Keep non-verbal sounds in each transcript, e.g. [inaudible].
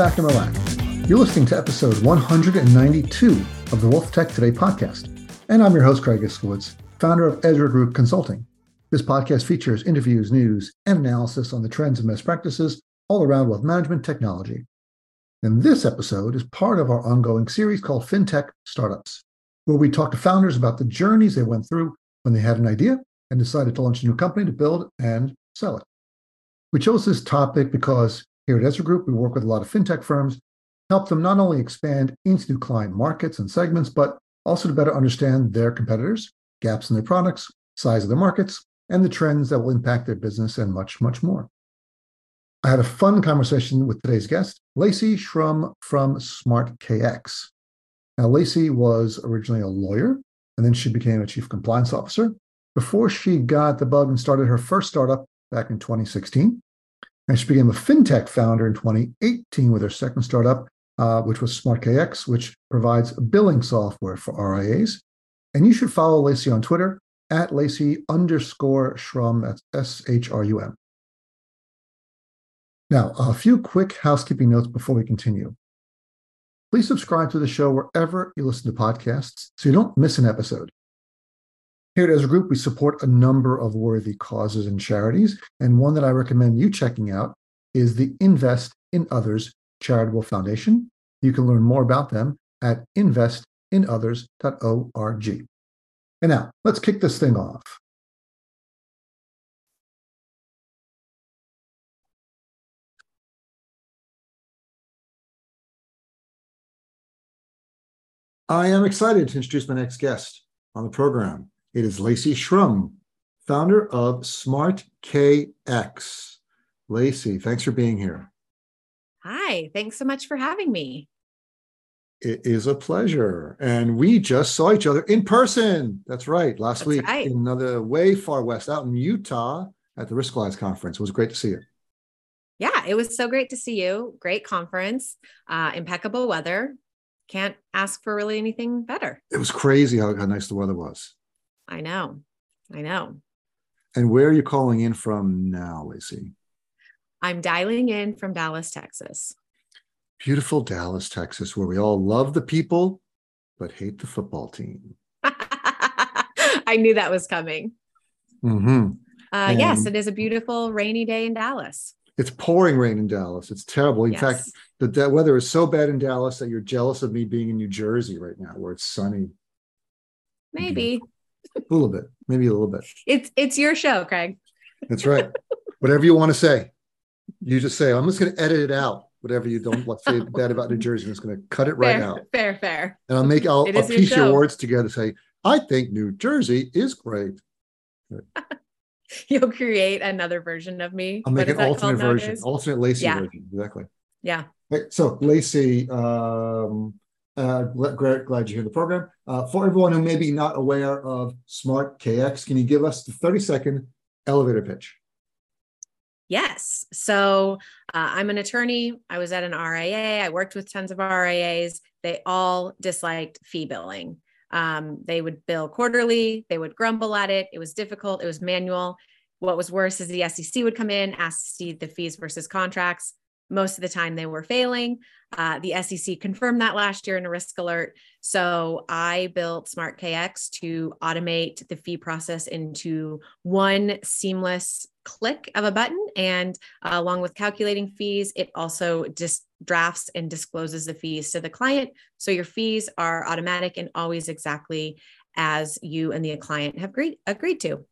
and relax. You're listening to episode 192 of the Wealth Tech Today podcast. And I'm your host, Craig Iskowitz, founder of Ezra Group Consulting. This podcast features interviews, news, and analysis on the trends and best practices all around wealth management technology. And this episode is part of our ongoing series called FinTech Startups, where we talk to founders about the journeys they went through when they had an idea and decided to launch a new company to build and sell it. We chose this topic because here at Ezra Group, we work with a lot of fintech firms, help them not only expand into new client markets and segments, but also to better understand their competitors, gaps in their products, size of their markets, and the trends that will impact their business and much, much more. I had a fun conversation with today's guest, Lacey Shrum from SmartKX. Now, Lacey was originally a lawyer, and then she became a chief compliance officer before she got the bug and started her first startup back in 2016. And she became a fintech founder in 2018 with her second startup, uh, which was SmartKX, which provides billing software for RIAs. And you should follow Lacey on Twitter at Lacey underscore Shrum, that's S H R U M. Now, a few quick housekeeping notes before we continue. Please subscribe to the show wherever you listen to podcasts so you don't miss an episode. Here at Ezra Group, we support a number of worthy causes and charities, and one that I recommend you checking out is the Invest in Others Charitable Foundation. You can learn more about them at investinothers.org. And now, let's kick this thing off. I am excited to introduce my next guest on the program. It is Lacey Shrum, founder of Smart KX. Lacey, thanks for being here. Hi, thanks so much for having me. It is a pleasure. And we just saw each other in person. That's right. Last That's week right. in another way far west out in Utah at the Risk Riskalyze conference. It was great to see you. Yeah, it was so great to see you. Great conference, uh, impeccable weather. Can't ask for really anything better. It was crazy how, how nice the weather was. I know. I know. And where are you calling in from now, Lacey? I'm dialing in from Dallas, Texas. Beautiful Dallas, Texas, where we all love the people but hate the football team. [laughs] I knew that was coming. Mm-hmm. Uh, yes, it is a beautiful rainy day in Dallas. It's pouring rain in Dallas. It's terrible. In yes. fact, the, the weather is so bad in Dallas that you're jealous of me being in New Jersey right now, where it's sunny. Maybe a little bit, maybe a little bit. It's it's your show, Craig. That's right. Whatever you want to say, you just say. I'm just going to edit it out. Whatever you don't want to say [laughs] bad about New Jersey, I'm just going to cut it right fair, out. Fair, fair. And I'll make I'll, I'll piece your, your, words together. Say, I think New Jersey is great. [laughs] You'll create another version of me. I'll make an alternate version, alternate Lacey yeah. version. Exactly. Yeah. Right, so Lacey, um, uh, glad, glad you're here the program. Uh, for everyone who may be not aware of Smart KX, can you give us the 30 second elevator pitch? Yes. So uh, I'm an attorney. I was at an RIA. I worked with tons of RIAs. They all disliked fee billing. Um, they would bill quarterly, they would grumble at it. It was difficult, it was manual. What was worse is the SEC would come in, ask to see the fees versus contracts. Most of the time, they were failing. Uh, the SEC confirmed that last year in a risk alert. So I built Smart KX to automate the fee process into one seamless click of a button. And uh, along with calculating fees, it also just drafts and discloses the fees to the client. So your fees are automatic and always exactly as you and the client have agreed, agreed to.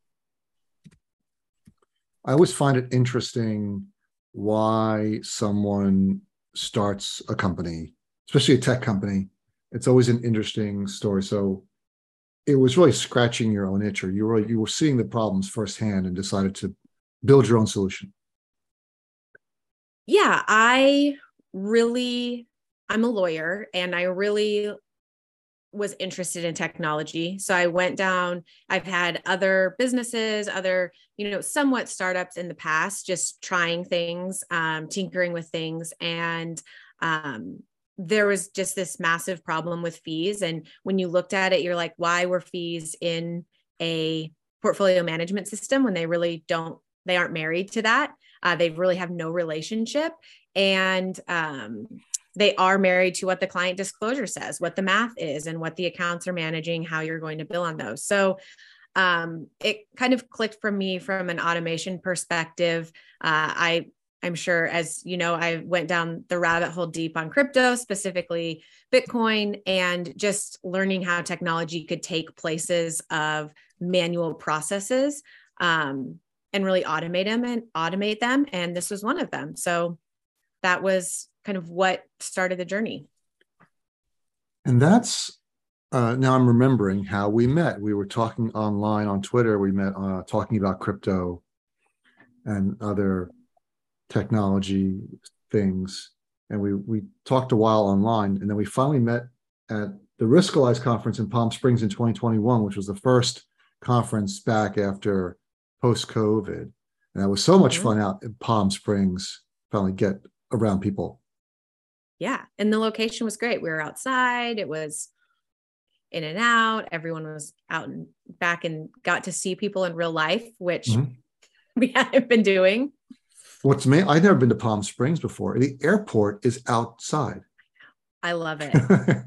I always find it interesting why someone starts a company, especially a tech company. It's always an interesting story. So it was really scratching your own itch, or you were you were seeing the problems firsthand and decided to build your own solution. Yeah, I really I'm a lawyer and I really was interested in technology. So I went down, I've had other businesses, other, you know, somewhat startups in the past, just trying things, um, tinkering with things. And um, there was just this massive problem with fees. And when you looked at it, you're like, why were fees in a portfolio management system when they really don't, they aren't married to that? Uh, they really have no relationship. And um, they are married to what the client disclosure says, what the math is, and what the accounts are managing, how you're going to bill on those. So um, it kind of clicked for me from an automation perspective. Uh, I I'm sure, as you know, I went down the rabbit hole deep on crypto, specifically Bitcoin, and just learning how technology could take places of manual processes um, and really automate them and automate them. And this was one of them. So that was kind of what started the journey. And that's uh, now I'm remembering how we met. We were talking online on Twitter. We met uh, talking about crypto and other technology things. And we we talked a while online, and then we finally met at the Riskalyze conference in Palm Springs in 2021, which was the first conference back after post COVID. And that was so much mm-hmm. fun out in Palm Springs. Finally get around people. Yeah, and the location was great. We were outside. It was in and out. Everyone was out and back and got to see people in real life, which mm-hmm. [laughs] we hadn't been doing. What's me? I've never been to Palm Springs before. The airport is outside. I love it. [laughs]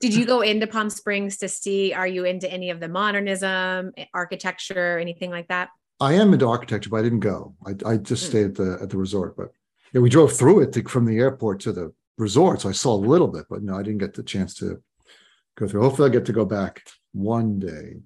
Did you go into Palm Springs to see? Are you into any of the modernism, architecture, anything like that? I am into architecture, but I didn't go. I, I just mm. stayed at the at the resort. But yeah, we drove through it to, from the airport to the resort, so I saw a little bit. But no, I didn't get the chance to go through. Hopefully, I get to go back one day.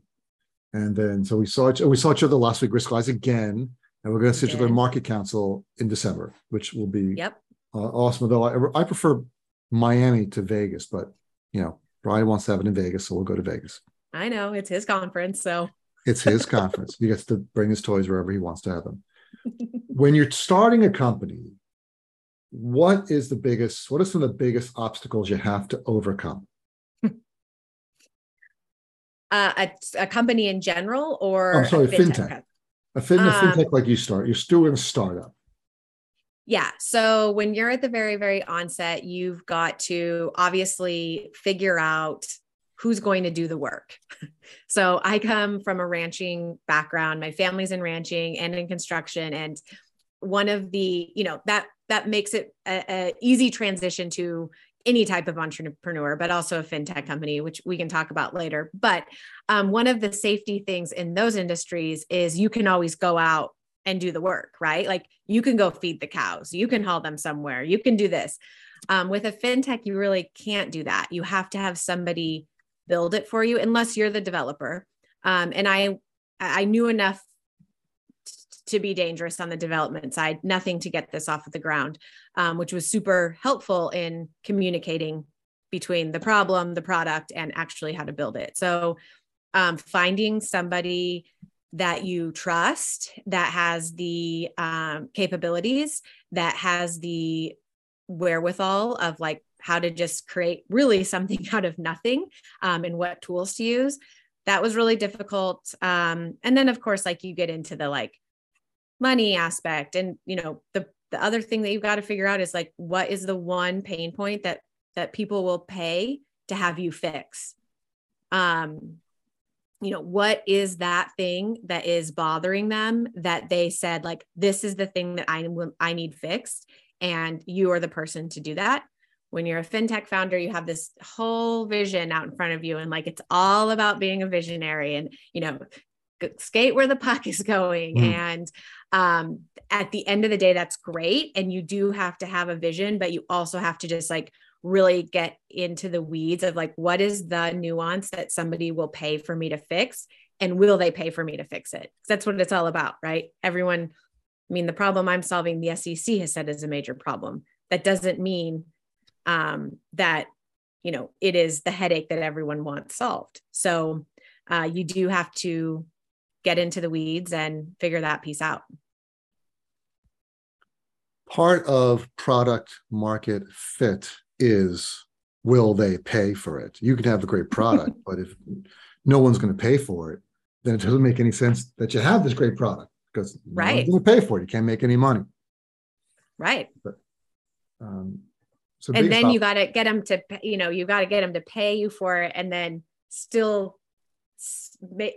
And then, so we saw each, we saw each other last week, Riskalyze again and we're going to sit with the MarketCounsel in December, which will be yep. uh, awesome. Though I, I prefer Miami to Vegas, but you know, Brian wants to have it in Vegas, so we'll go to Vegas. I know it's his conference, so it's his conference. He gets to bring his toys wherever he wants to have them. [laughs] when you're starting a company, what is the biggest? What are some of the biggest obstacles you have to overcome? Uh, a, a, company in general, or I'm sorry, fintech. fintech. A, fin- a um, fintech like you start, you're still in a startup. Yeah. So when you're at the very, very onset, you've got to obviously figure out who's going to do the work. [laughs] so I come from a ranching background. My family's in ranching and in construction. And one of the, you know, that that makes it a, a easy transition to any type of entrepreneur, but also a fintech company, which we can talk about later. But um, one of the safety things in those industries is you can always go out and do the work, right? Like you can go feed the cows, you can haul them somewhere, you can do this. Um, with a fintech, you really can't do that. You have to have somebody build it for you, unless you're the developer. Um, and I, I knew enough to be dangerous on the development side, nothing to get this off of the ground, um, which was super helpful in communicating between the problem, the product, and actually how to build it. So, um, finding somebody that you trust that has the um, capabilities, that has the wherewithal of like how to just create really [laughs] something out of nothing um, and what tools to use that was really difficult um, and then of course like you get into the like money aspect. And you know the the other thing that you've got to figure out is like what is the one pain point that that people will pay to have you fix? Um you know what is that thing that is bothering them that they said like this is the thing that i i need fixed and you are the person to do that? When you're a fintech founder you have this whole vision out in front of you and like it's all about being a visionary and you know skate where the puck is going mm. and um, at the end of the day that's great. And you do have to have a vision but you also have to just like really get into the weeds of like what is the nuance that somebody will pay for me to fix? And will they pay for me to fix it? That's what it's all about right? Everyone i mean the problem i'm solving the sec has said is a major problem. That doesn't mean um, that you know it is the headache that everyone wants solved. So uh, you do have to get into the weeds and figure that piece out. Part of product market fit is will they pay for it? You can have a great product, [laughs] but if no one's going to pay for it, then it doesn't make any sense that you have this great product because right. no one's going to pay for it. You can't make any money. Right. But, um, so and then you got to get them to, you know, you got to get them to pay you for it and then still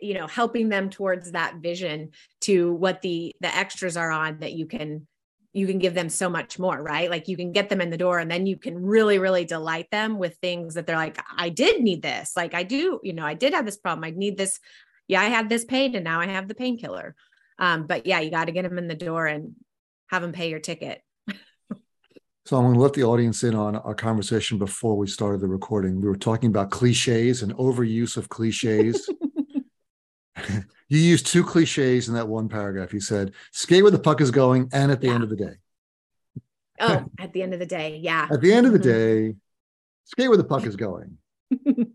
you know helping them towards that vision to what the the extras are on that you can you can give them so much more right? Like you can get them in the door and then you can really really delight them with things that they're like i did need this. Like i do you know i did have this problem. I need this. Yeah i had this pain and now i have the painkiller. Um, but yeah you got to get them in the door and have them pay your ticket. So I'm going to let the audience in on our conversation before we started the recording. We were talking about cliches and overuse of cliches. [laughs] [laughs] you used two cliches in that one paragraph. You said, skate where the puck is going and at the yeah. end of the day. Oh, [laughs] at the end of the day. Yeah. At the end of the mm-hmm. day, skate where the puck is [laughs] going. and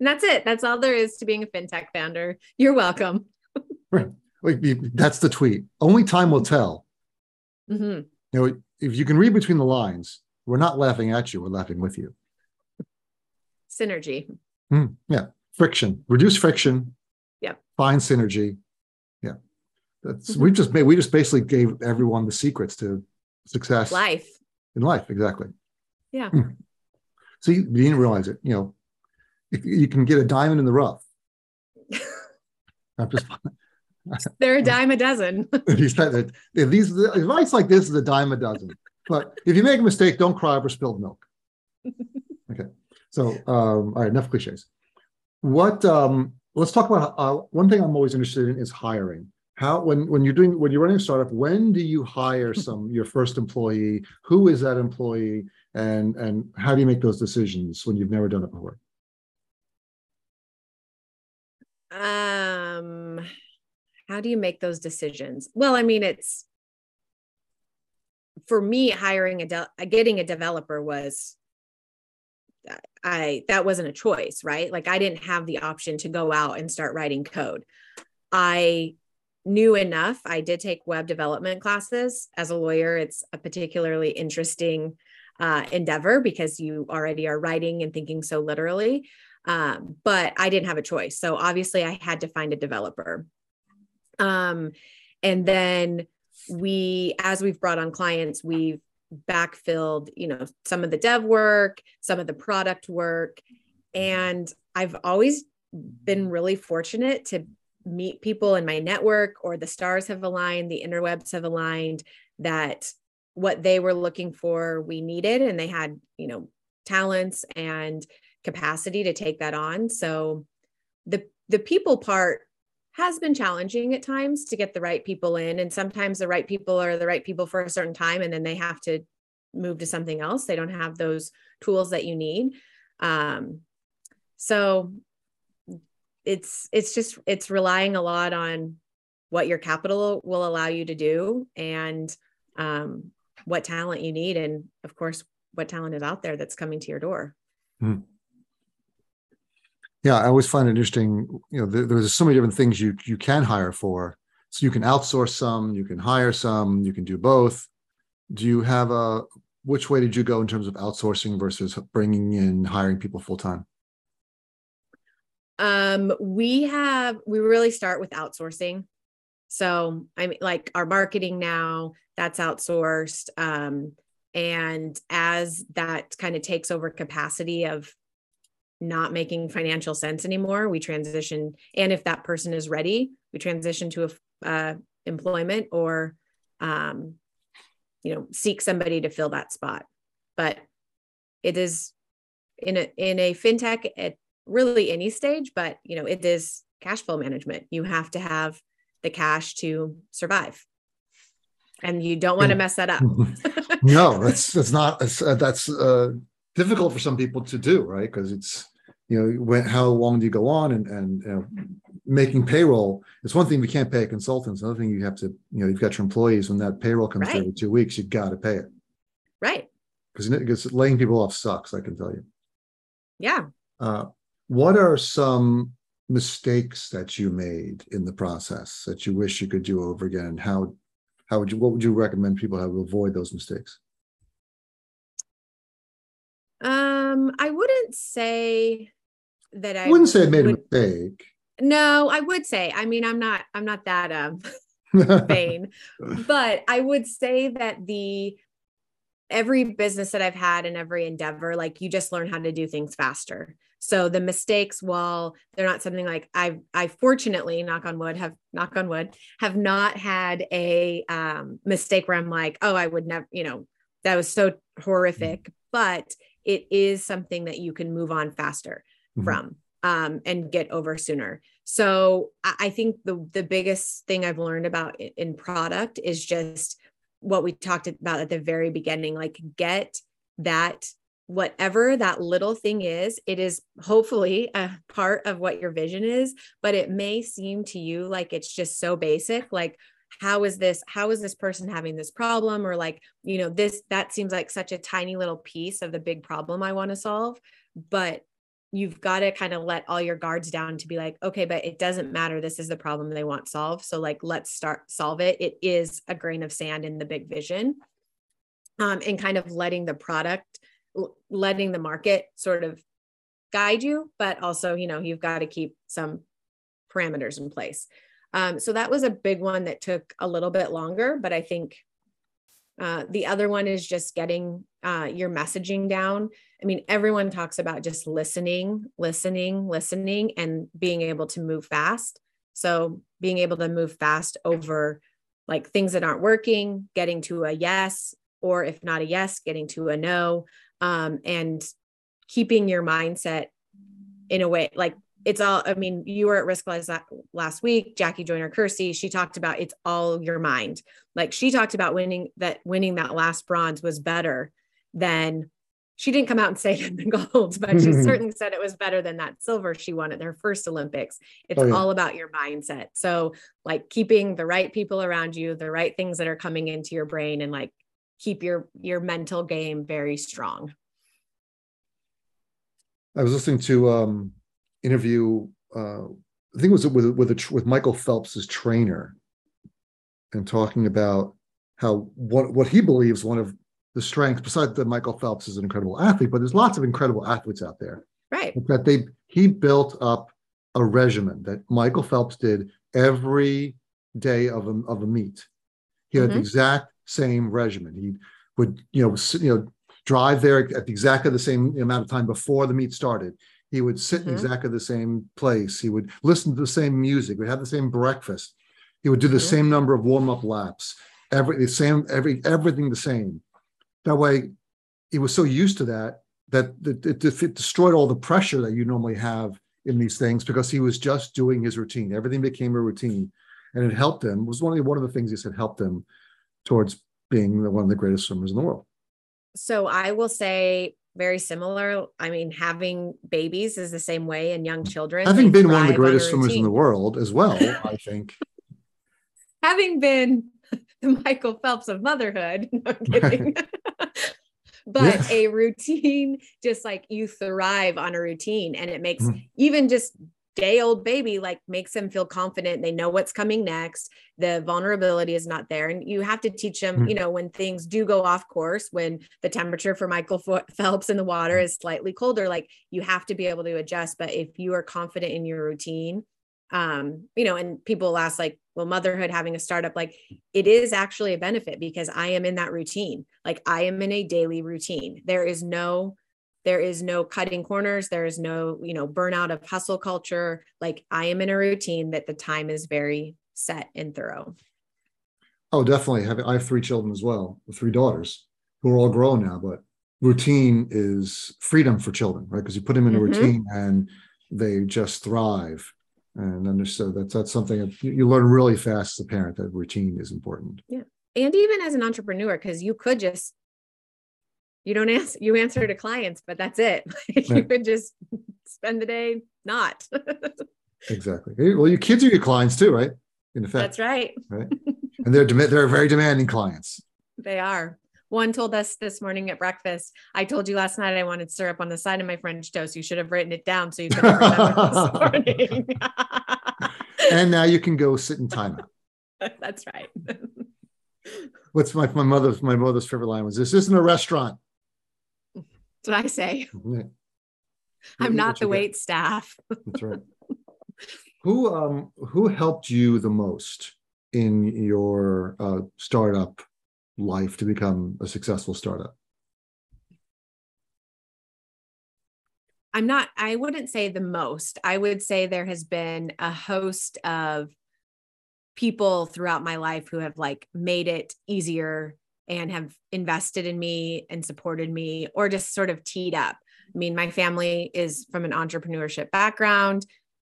that's it. That's all there is to being a fintech founder. You're welcome. right. That's the tweet. Only time will tell. Mm-hmm. You know, if you can read between the lines, we're not laughing at you, we're laughing with you. Synergy. Mm, yeah. Friction. Reduce friction. Find synergy. Yeah. That's mm-hmm. we just made we just basically gave everyone the secrets to success. Life. In life, exactly. Yeah. Mm. So you, you, didn't realize it. You know, you can get a diamond in the rough. I'm just [laughs] they're a dime a dozen. [laughs] these, these advice like this is a dime a dozen. But if you make a mistake, don't cry over spilled milk. [laughs] Okay. So, um, all right, enough cliches. What? Um, let's talk about uh, one thing I'm always interested in is hiring. How when when you're doing when you're running a startup, when do you hire [laughs] some your first employee? Who is that employee? And and how do you make those decisions when you've never done it before? Um how do you make those decisions well i mean it's for me hiring a de- getting a developer was i that wasn't a choice right? Like i didn't have the option to go out and start writing code. I knew enough. I did take web development classes. As a lawyer it's a particularly interesting uh, endeavor because you already are writing and thinking so literally. Um, but i didn't have a choice. So obviously i had to find a developer. Um, and then we, as we've brought on clients, we've backfilled, you know, some of the dev work, some of the product work. Mm-hmm. And I've always been really fortunate to meet people in my network or the stars have aligned, the interwebs have aligned that what they were looking for we needed and they had, you know, talents and capacity to take that on. So the the people part has been challenging at times to get the right people in. And sometimes the right people are the right people for a certain time, and then they have to move to something else. They don't have those tools that you need. Um, so it's it's just it's relying a lot on what your capital will allow you to do and um, what talent you need and of course what talent is out there that's coming to your door hmm yeah, I always find it interesting. You know, there, there's so many different things you you can hire for. So you can outsource some, you can hire some, you can do both. Do you have a which way did you go in terms of outsourcing versus bringing in hiring people full time? Um, we have we really start with outsourcing. So I mean, like our marketing now, that's outsourced. Um, and as that kind of takes over capacity of not making financial sense anymore. We transition and if that person is ready we transition to a uh, employment or um, you know seek somebody to fill that spot. But it is in a in a fintech at really any stage but you know it is cash flow management. You have to have the cash to survive. And you don't want to mess that up. [laughs] No that's that's not that's, uh, that's uh difficult for some people to do, right? Because it's you know when how long do you go on and and you know, making payroll it's one thing we can't pay a consultant another thing you have to you know you've got your employees when that payroll comes right. every two weeks you've got to pay it. Right. Because because laying people off sucks i can tell you. Yeah. Uh, what are some mistakes that you made in the process that you wish you could do over again? And how how would you what would you recommend people have to avoid those mistakes um, I wouldn't say that I, I wouldn't say I made would, a mistake. No, I would say. I mean, I'm not. I'm not that um [laughs] vain, but I would say that the every business that I've had and every endeavor, like you just learn how to do things faster. So the mistakes, while they're not something like I, I fortunately, knock on wood, have knock on wood, have not had a um, mistake where I'm like, oh, I would never, you know, that was so horrific. Mm-hmm. But it is something that you can move on faster mm-hmm. from um, and get over sooner. So I think the the biggest thing I've learned about in product is just what we talked about at the very beginning. Like get that whatever that little thing is, it is hopefully a part of what your vision is, but it may seem to you like it's just so basic. Like, how is this? How is this person having this problem? Or like, you know, this that seems like such a tiny little piece of the big problem I want to solve. But you've got to kind of let all your guards down to be like okay but it doesn't matter this is the problem they want solved so like let's start solve it it is a grain of sand in the big vision um, and kind of letting the product letting the market sort of guide you but also you know you've got to keep some parameters in place um, so that was a big one that took a little bit longer but i think uh, the other one is just getting uh, your messaging down. I mean, everyone talks about just listening, listening, listening, and being able to move fast. So, being able to move fast over like things that aren't working, getting to a yes, or if not a yes, getting to a no, um, and keeping your mindset in a way like it's all i mean you were at risk last, week jackie joyner kersee she talked about it's all your mind. Like she talked about winning that winning that last bronze was better than she didn't come out and say [laughs] it in the gold but she [laughs] certainly said it was better than that silver she won at their first olympics. It's oh, yeah. all about your mindset. So like keeping the right people around you the right things that are coming into your brain and like keep your your mental game very strong. I was listening to um interview. Uh, I think it was with with a, with Michael Phelps's trainer, and talking about how what what he believes one of the strengths, besides that Michael Phelps is an incredible athlete, but there's lots of incredible athletes out there. Right. That they he built up a regimen that Michael Phelps did every day of a, of a meet. He had mm-hmm. the exact same regimen. He would, you know, you know, drive there at exactly the same amount of time before the meet started. He would sit mm-hmm. in exactly the same place. He would listen to the same music. We'd have the same breakfast. He would do the mm-hmm. same number of warm up laps. Every the same, every everything the same. That way, he was so used to that that it, it, destroyed all the pressure that you normally have in these things because he was just doing his routine. Everything became a routine, and it helped him. It was one of the, one of the things he said helped him towards being one of the greatest swimmers in the world. So I will say very similar. I mean, having babies is the same way in young children. Having been one of the greatest swimmers in the world as well, [laughs] I think. having been [laughs] the Michael Phelps of motherhood, [laughs] no kidding. but yeah. a routine, just like you thrive on a routine, and it makes mm-hmm. even just day old baby like makes them feel confident. They know what's coming next. The vulnerability is not there. And you have to teach them mm-hmm. you know when things do go off course when the temperature for michael phelps in the water is slightly colder like you have to be able to adjust. But if you are confident in your routine um you know and people ask like well motherhood having a startup like it is actually a benefit because i am in that routine. Like i am in a daily routine. There is no there is no cutting corners there is no you know burnout of hustle culture. Like i am in a routine that the time is very set and thorough. Oh definitely. I have three children as well three daughters who are all grown now but routine is freedom for children right? Because you put them in a mm-hmm. routine and they just thrive. And understood that's that's something that you learn really fast as a parent that routine is important. Yeah. And even as an entrepreneur because you could just you don't answer you answer to clients but that's it. [laughs] You could just spend the day not. [laughs] Exactly. Well your kids are your clients too right? In effect. That's right. Right? And they're they're very demanding clients. They are. One told us this morning at breakfast i told you last night i wanted syrup on the side of my french toast. You should have written it down so you could remember this [laughs] morning. And now you can go sit in timeout that's right. What's my, my mother's my mother's favorite line was this isn't a restaurant that's what I say. [laughs] Yeah. I'm not the wait staff. That's right. [laughs] who um who helped you the most in your uh, startup life to become a successful startup? I'm not, I wouldn't say the most. I would say there has been a host of people throughout my life who have like made it easier and have invested in me and supported me or just sort of teed up. I mean, my family is from an entrepreneurship background.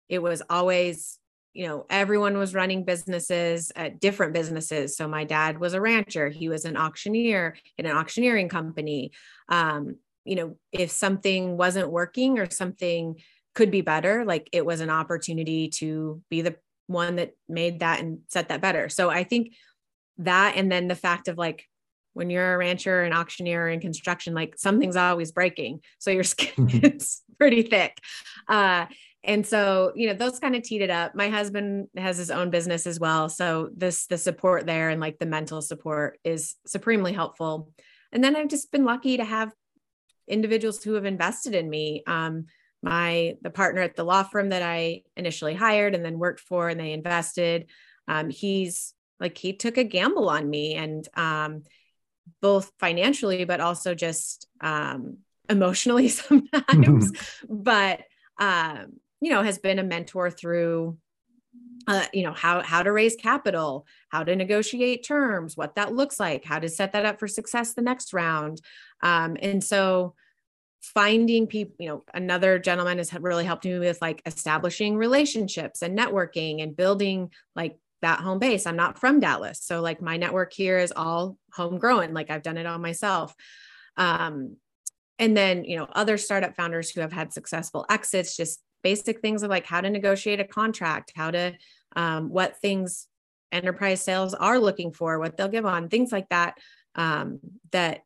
It was always, you know, everyone was running businesses, uh, different businesses. So my dad was a rancher, he was an auctioneer in an auctioneering company. Um, you know, if something wasn't working or something could be better, like it was an opportunity to be the one that made that and set that better. So I think that, and then the fact of like, when you're a rancher and auctioneer in construction, like something's always breaking. So your [laughs] skin is pretty thick. Uh, and so, you know, those kind of teed it up. My husband has his own business as well. So this, the support there and like the mental support is supremely helpful. And then I've just been lucky to have individuals who have invested in me. Um, my the partner at the law firm that I initially hired and then worked for, and they invested. Um, he's like he took a gamble on me, and um, both financially, but also just um, emotionally [laughs] sometimes. [laughs] but um, you know, has been a mentor through uh, you know how how to raise capital how to negotiate terms what that looks like how to set that up for success the next round um, and so finding people you know another gentleman has really helped me with like establishing relationships and networking and building like that home base. I'm not from dallas. So like my network here is all homegrown. Like i've done it all myself. Um, and then you know other startup founders who have had successful exits just basic things of like how to negotiate a contract, how to, um, what things enterprise sales are looking for, what they'll give on, things like that, um, that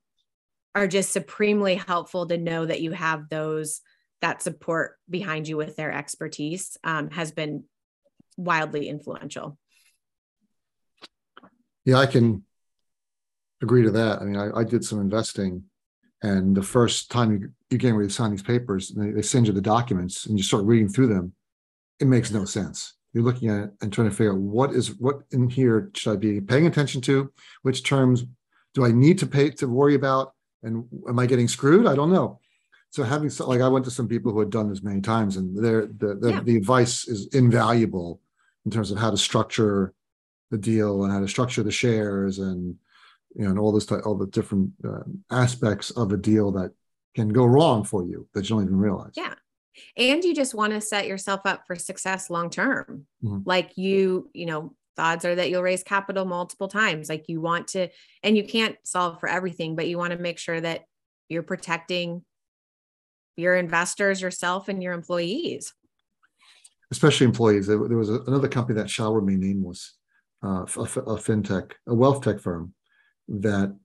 are just supremely helpful to know that you have those, that support behind you with their expertise um, has been wildly influential. Yeah, I can agree to that. I mean, I, I did some investing and the first time you, you're getting ready to sign these papers, they, they send you the documents and you start reading through them. It makes no sense. You're looking at it and trying to figure out what is what in here should I be paying attention to? Which terms do I need to pay to worry about? And am I getting screwed? I don't know. So having like I went to some people who had done this many times, and their the the, yeah. the advice is invaluable in terms of how to structure the deal and how to structure the shares and you know, and all this type, all the different uh, aspects of a deal that can go wrong for you that you don't even realize. Yeah. And you just want to set yourself up for success long term. Mm-hmm. Like you, you know, the odds are that you'll raise capital multiple times. Like you want to, and you can't solve for everything, but you want to make sure that you're protecting your investors, yourself, and your employees. Especially employees. There, was another company that shall remain nameless, uh, a, a fintech, a wealth tech firm that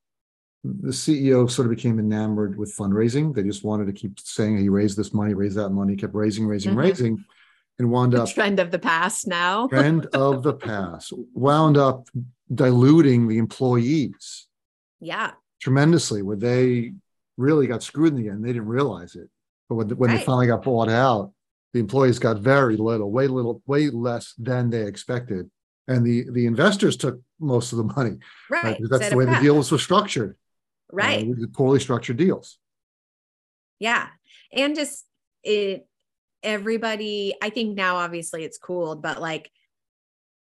the CEO sort of became enamored with fundraising. They just wanted to keep saying he raised this money, raised that money, kept raising, raising, mm-hmm. raising, and wound the up trend of the past now. [laughs] trend of the past wound up diluting the employees. Yeah. Tremendously, where they really got screwed in the end. They didn't realize it. But when, when right. they finally got bought out, the employees got very little, way little, way less than they expected and the the investors took most of the money. Right. right? That's the way the deals were structured. Uh, right. Uh, poorly structured deals. Yeah. And just it everybody, I think now obviously it's cooled, but like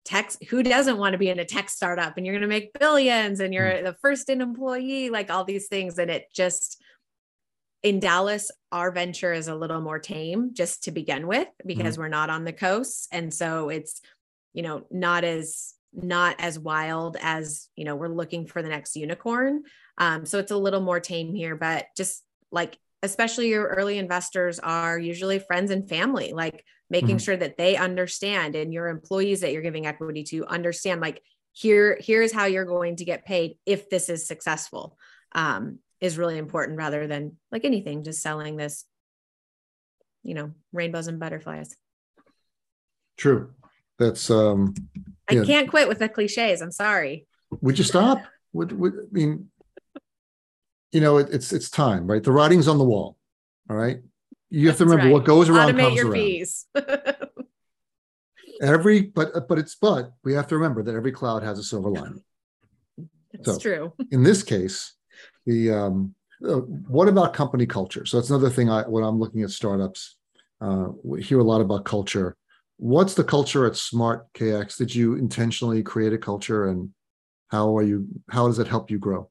tech, who doesn't want to be in a tech startup and you're going to make billions and you're mm. the first in employee, like all these things. And it just in Dallas, our venture is a little more tame just to begin with because mm. we're not on the coast. And so it's you know not as not as wild as you know we're looking for the next unicorn. Um, so it's a little more tame here but just like especially your early investors are usually friends and family like making mm-hmm. sure that they understand and your employees that you're giving equity to understand like here here's how you're going to get paid if this is successful um, is really important rather than like anything just selling this you know rainbows and butterflies. True that's um I yeah. can't quit with the cliches. I'm sorry. Would you stop? would, would I mean you know it, it's it's time, right? The writing's on the wall. All right. You have That's to remember right. what goes around Automate comes your around. fees. [laughs] every but but it's but we have to remember that every cloud has a silver lining. That's so, true. [laughs] in this case, the um Uh, what about company culture? So that's another thing. I when I'm looking at startups, uh, we hear a lot about culture. What's the culture at Smart KX? Did you intentionally create a culture, and how are you? How does it help you grow?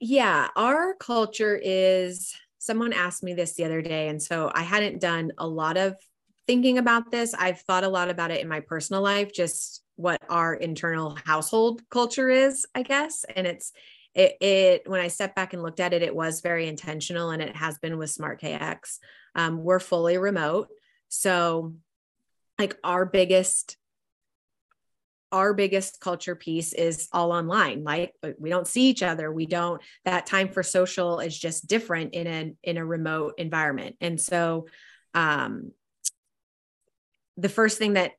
Yeah, our culture is. Someone asked me this the other day, and so I hadn't done a lot of thinking about this. I've thought a lot about it in my personal life, just what our internal household culture is, I guess. And it's it, it when I stepped back and looked at it, it was very intentional, and it has been with Smart KX. Um, we're fully remote, so like our biggest our biggest culture piece is all online. Like we don't see each other. We don't that time for social is just different in a in a remote environment. And so um the first thing that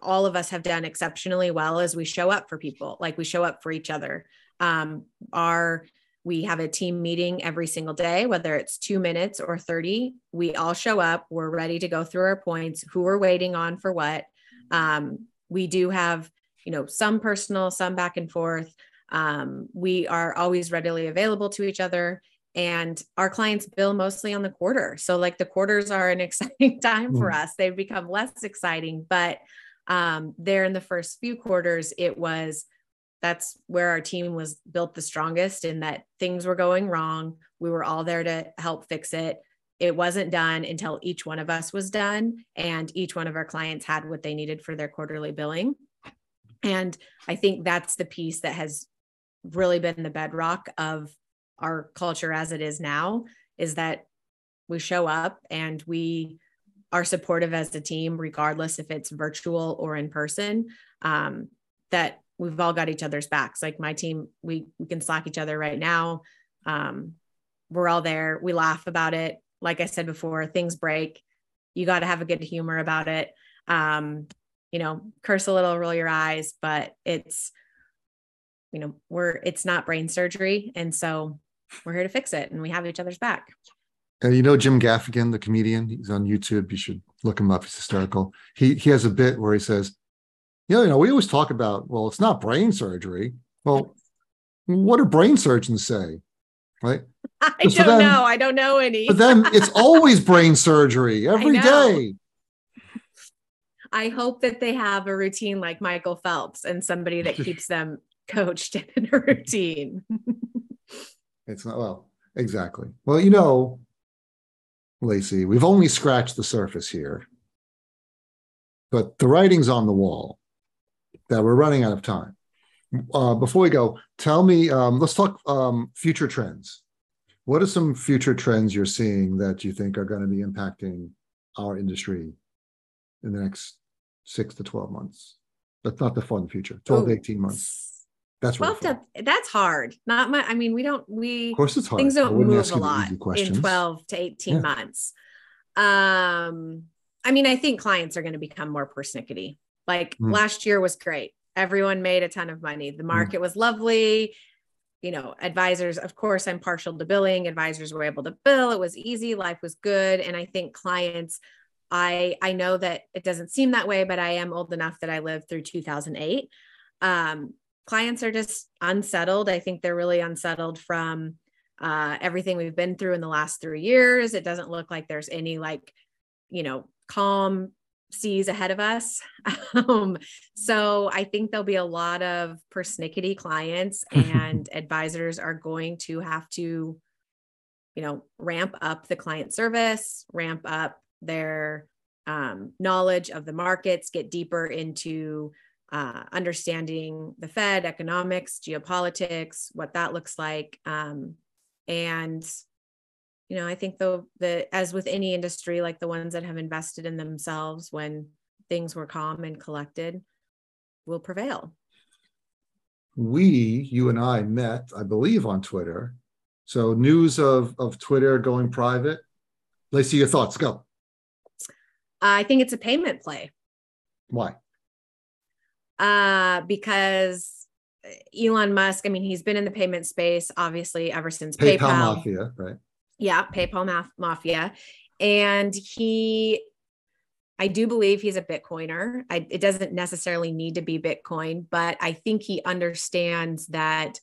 all of us have done exceptionally well is we show up for people. Like we show up for each other um our we have a team meeting every single day whether it's 2 minutes or 30 we all show up we're ready to go through our points who we're waiting on for what. Um we do have you know some personal some back and forth. Um we are always readily available to each other and our clients bill mostly on the quarter. So like the quarters are an [laughs] exciting time for mm. us. They've become less exciting but um, there in the first few quarters, it was that's where our team was built the strongest in that things were going wrong. We were all there to help fix it. It wasn't done until each one of us was done, and each one of our clients had what they needed for their quarterly billing. And I think that's the piece that has really been the bedrock of our culture as it is now is that we show up and we are supportive as a team, regardless if it's virtual or in person. Um, that we've all got each other's backs. Like my team, we we can slack each other right now. Um, we're all there. We laugh about it. Like I said before, things break. You got to have a good humor about it. Um, you know, curse a little, roll your eyes, but it's, you know, we're it's not brain surgery, and so we're here to fix it, and we have each other's back. And you know Jim Gaffigan, the comedian. He's on YouTube. You should look him up. He's hysterical. He he has a bit where he says, "Yeah, you know, we always talk about well, it's not brain surgery. Well, what do brain surgeons say, right? [laughs] I don't them, know. I don't know any. but then it's [laughs] always brain surgery every day. I hope that they have a routine like Michael Phelps and somebody that keeps [laughs] them coached in a routine. it's not well, exactly. Well, you know, Lacey, we've only scratched the surface here, but the writing's on the wall that we're running out of time. Uh, before we go, tell me, um, let's talk um, future trends. What are some future trends you're seeing that you think are going to be impacting our industry in the next six to 12 months? That's not the fun future, 12 to 18 months. That's well, to, that's hard. Not much. I mean, we don't. We of course it's hard. Things don't move a lot in twelve to eighteen yeah. months. Um, I mean, I think clients are going to become more persnickety. Like mm. last year was great. Everyone made a ton of money. The mm. market mm. was lovely. You know, advisors. Of course, I'm partial to billing. Advisors were able to bill. It was easy. Life was good, and I think clients. I I know that it doesn't seem that way, but I am old enough that I lived through 2008. Um, clients are just unsettled. I think they're really unsettled from uh, everything we've been through in the last three years. It doesn't look like there's any like, you know, calm seas ahead of us. [laughs] um, so I think there'll be a lot of persnickety clients [laughs] and advisors are going to have to, you know, ramp up the client service, ramp up their um, knowledge of the markets, get deeper into uh, understanding the Fed, economics, geopolitics, what that looks like. Um, and, you know, I think though the as with any industry, like the ones that have invested in themselves when things were calm and collected, will prevail. We, you and I met, I believe, on Twitter. So news of of Twitter going private. Lacey, your thoughts. Go. I think it's a payment play. Why? uh, because Elon Musk, I mean, he's been in the payment space obviously ever since PayPal, PayPal Mafia, right? Yeah, PayPal Mafia. And he I do believe he's a Bitcoiner. I, it doesn't necessarily need to be Bitcoin, but I think he understands that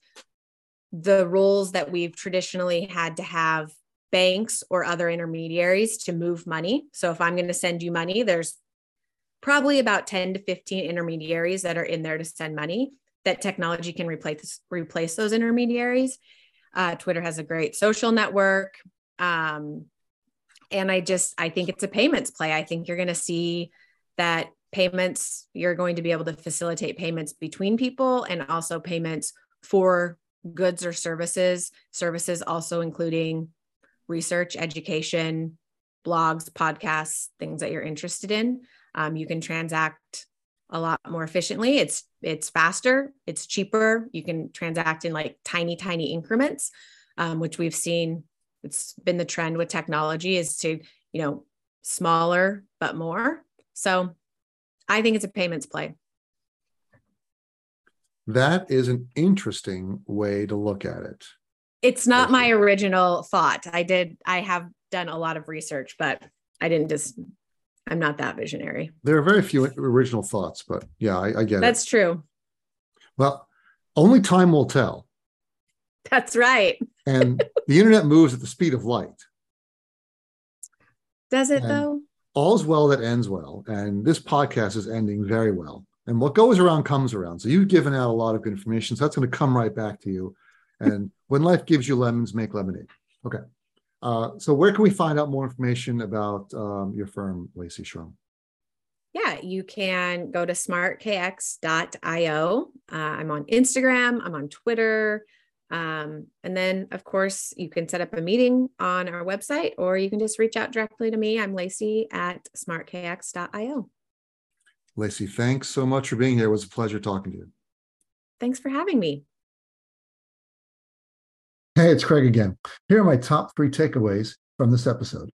the rules that we've traditionally had to have banks or other intermediaries to move money. So if I'm going to send you money, there's probably about 10 to 15 intermediaries that are in there to send money that technology can replace replace those intermediaries. Uh, Twitter has a great social network. Um, and I just I think it's a payments play. I think you're going to see that payments you're going to be able to facilitate payments between people and also payments for goods or services, services also including research, education, blogs, podcasts, things that you're interested in. Um, you can transact a lot more efficiently. It's it's faster, it's cheaper. You can transact in like tiny, tiny increments, um, which we've seen. It's been the trend with technology is to you know smaller but more. So I think it's a payments play. That is an interesting way to look at it. It's not my original thought. I did, I have done a lot of research, but I didn't just, I'm not that visionary. There are very few original thoughts, but yeah, I, I get That's it. That's true. Well, only time will tell. That's right. and the internet moves at the speed of light. Does it and though? All's well that ends well. And this podcast is ending very well. And what goes around comes around. So you've given out a lot of good information. So that's going to come right back to you. And when life gives you lemons, make lemonade. Okay. Uh, so where can we find out more information about um, your firm, Lacey Shrum? Yeah, you can go to smartkx.io. Uh, I'm on Instagram, I'm on Twitter. Um, and then, of course, you can set up a meeting on our website or you can just reach out directly to me. I'm Lacey at smartkx.io. Lacey, thanks so much for being here. It was a pleasure talking to you. Thanks for having me. Hey, it's Craig again. Here are my top three takeaways from this episode.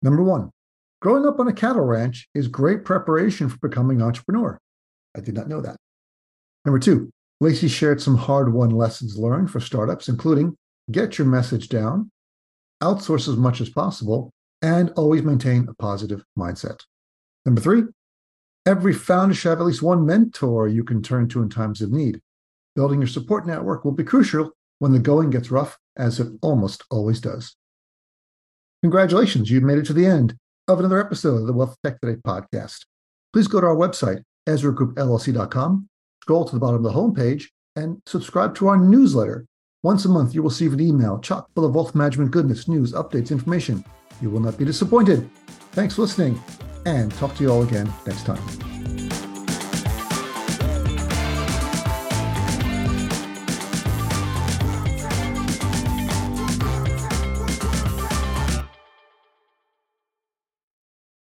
Number one, growing up on a cattle ranch is great preparation for becoming an entrepreneur. I did not know that. Number two, Lacey shared some hard won lessons learned for startups, including get your message down, outsource as much as possible, and always maintain a positive mindset. Number three, every founder should have at least one mentor you can turn to in times of need. Building your support network will be crucial when the going gets rough, as it almost always does. Congratulations, you've made it to the end of another episode of the Wealth Tech Today podcast. Please go to our website, EzraGroupLLC.com, scroll to the bottom of the homepage, and subscribe to our newsletter. Once a month, you will receive an email chock full of wealth management goodness, news, updates, information. You will not be disappointed. Thanks for listening, and talk to you all again next time.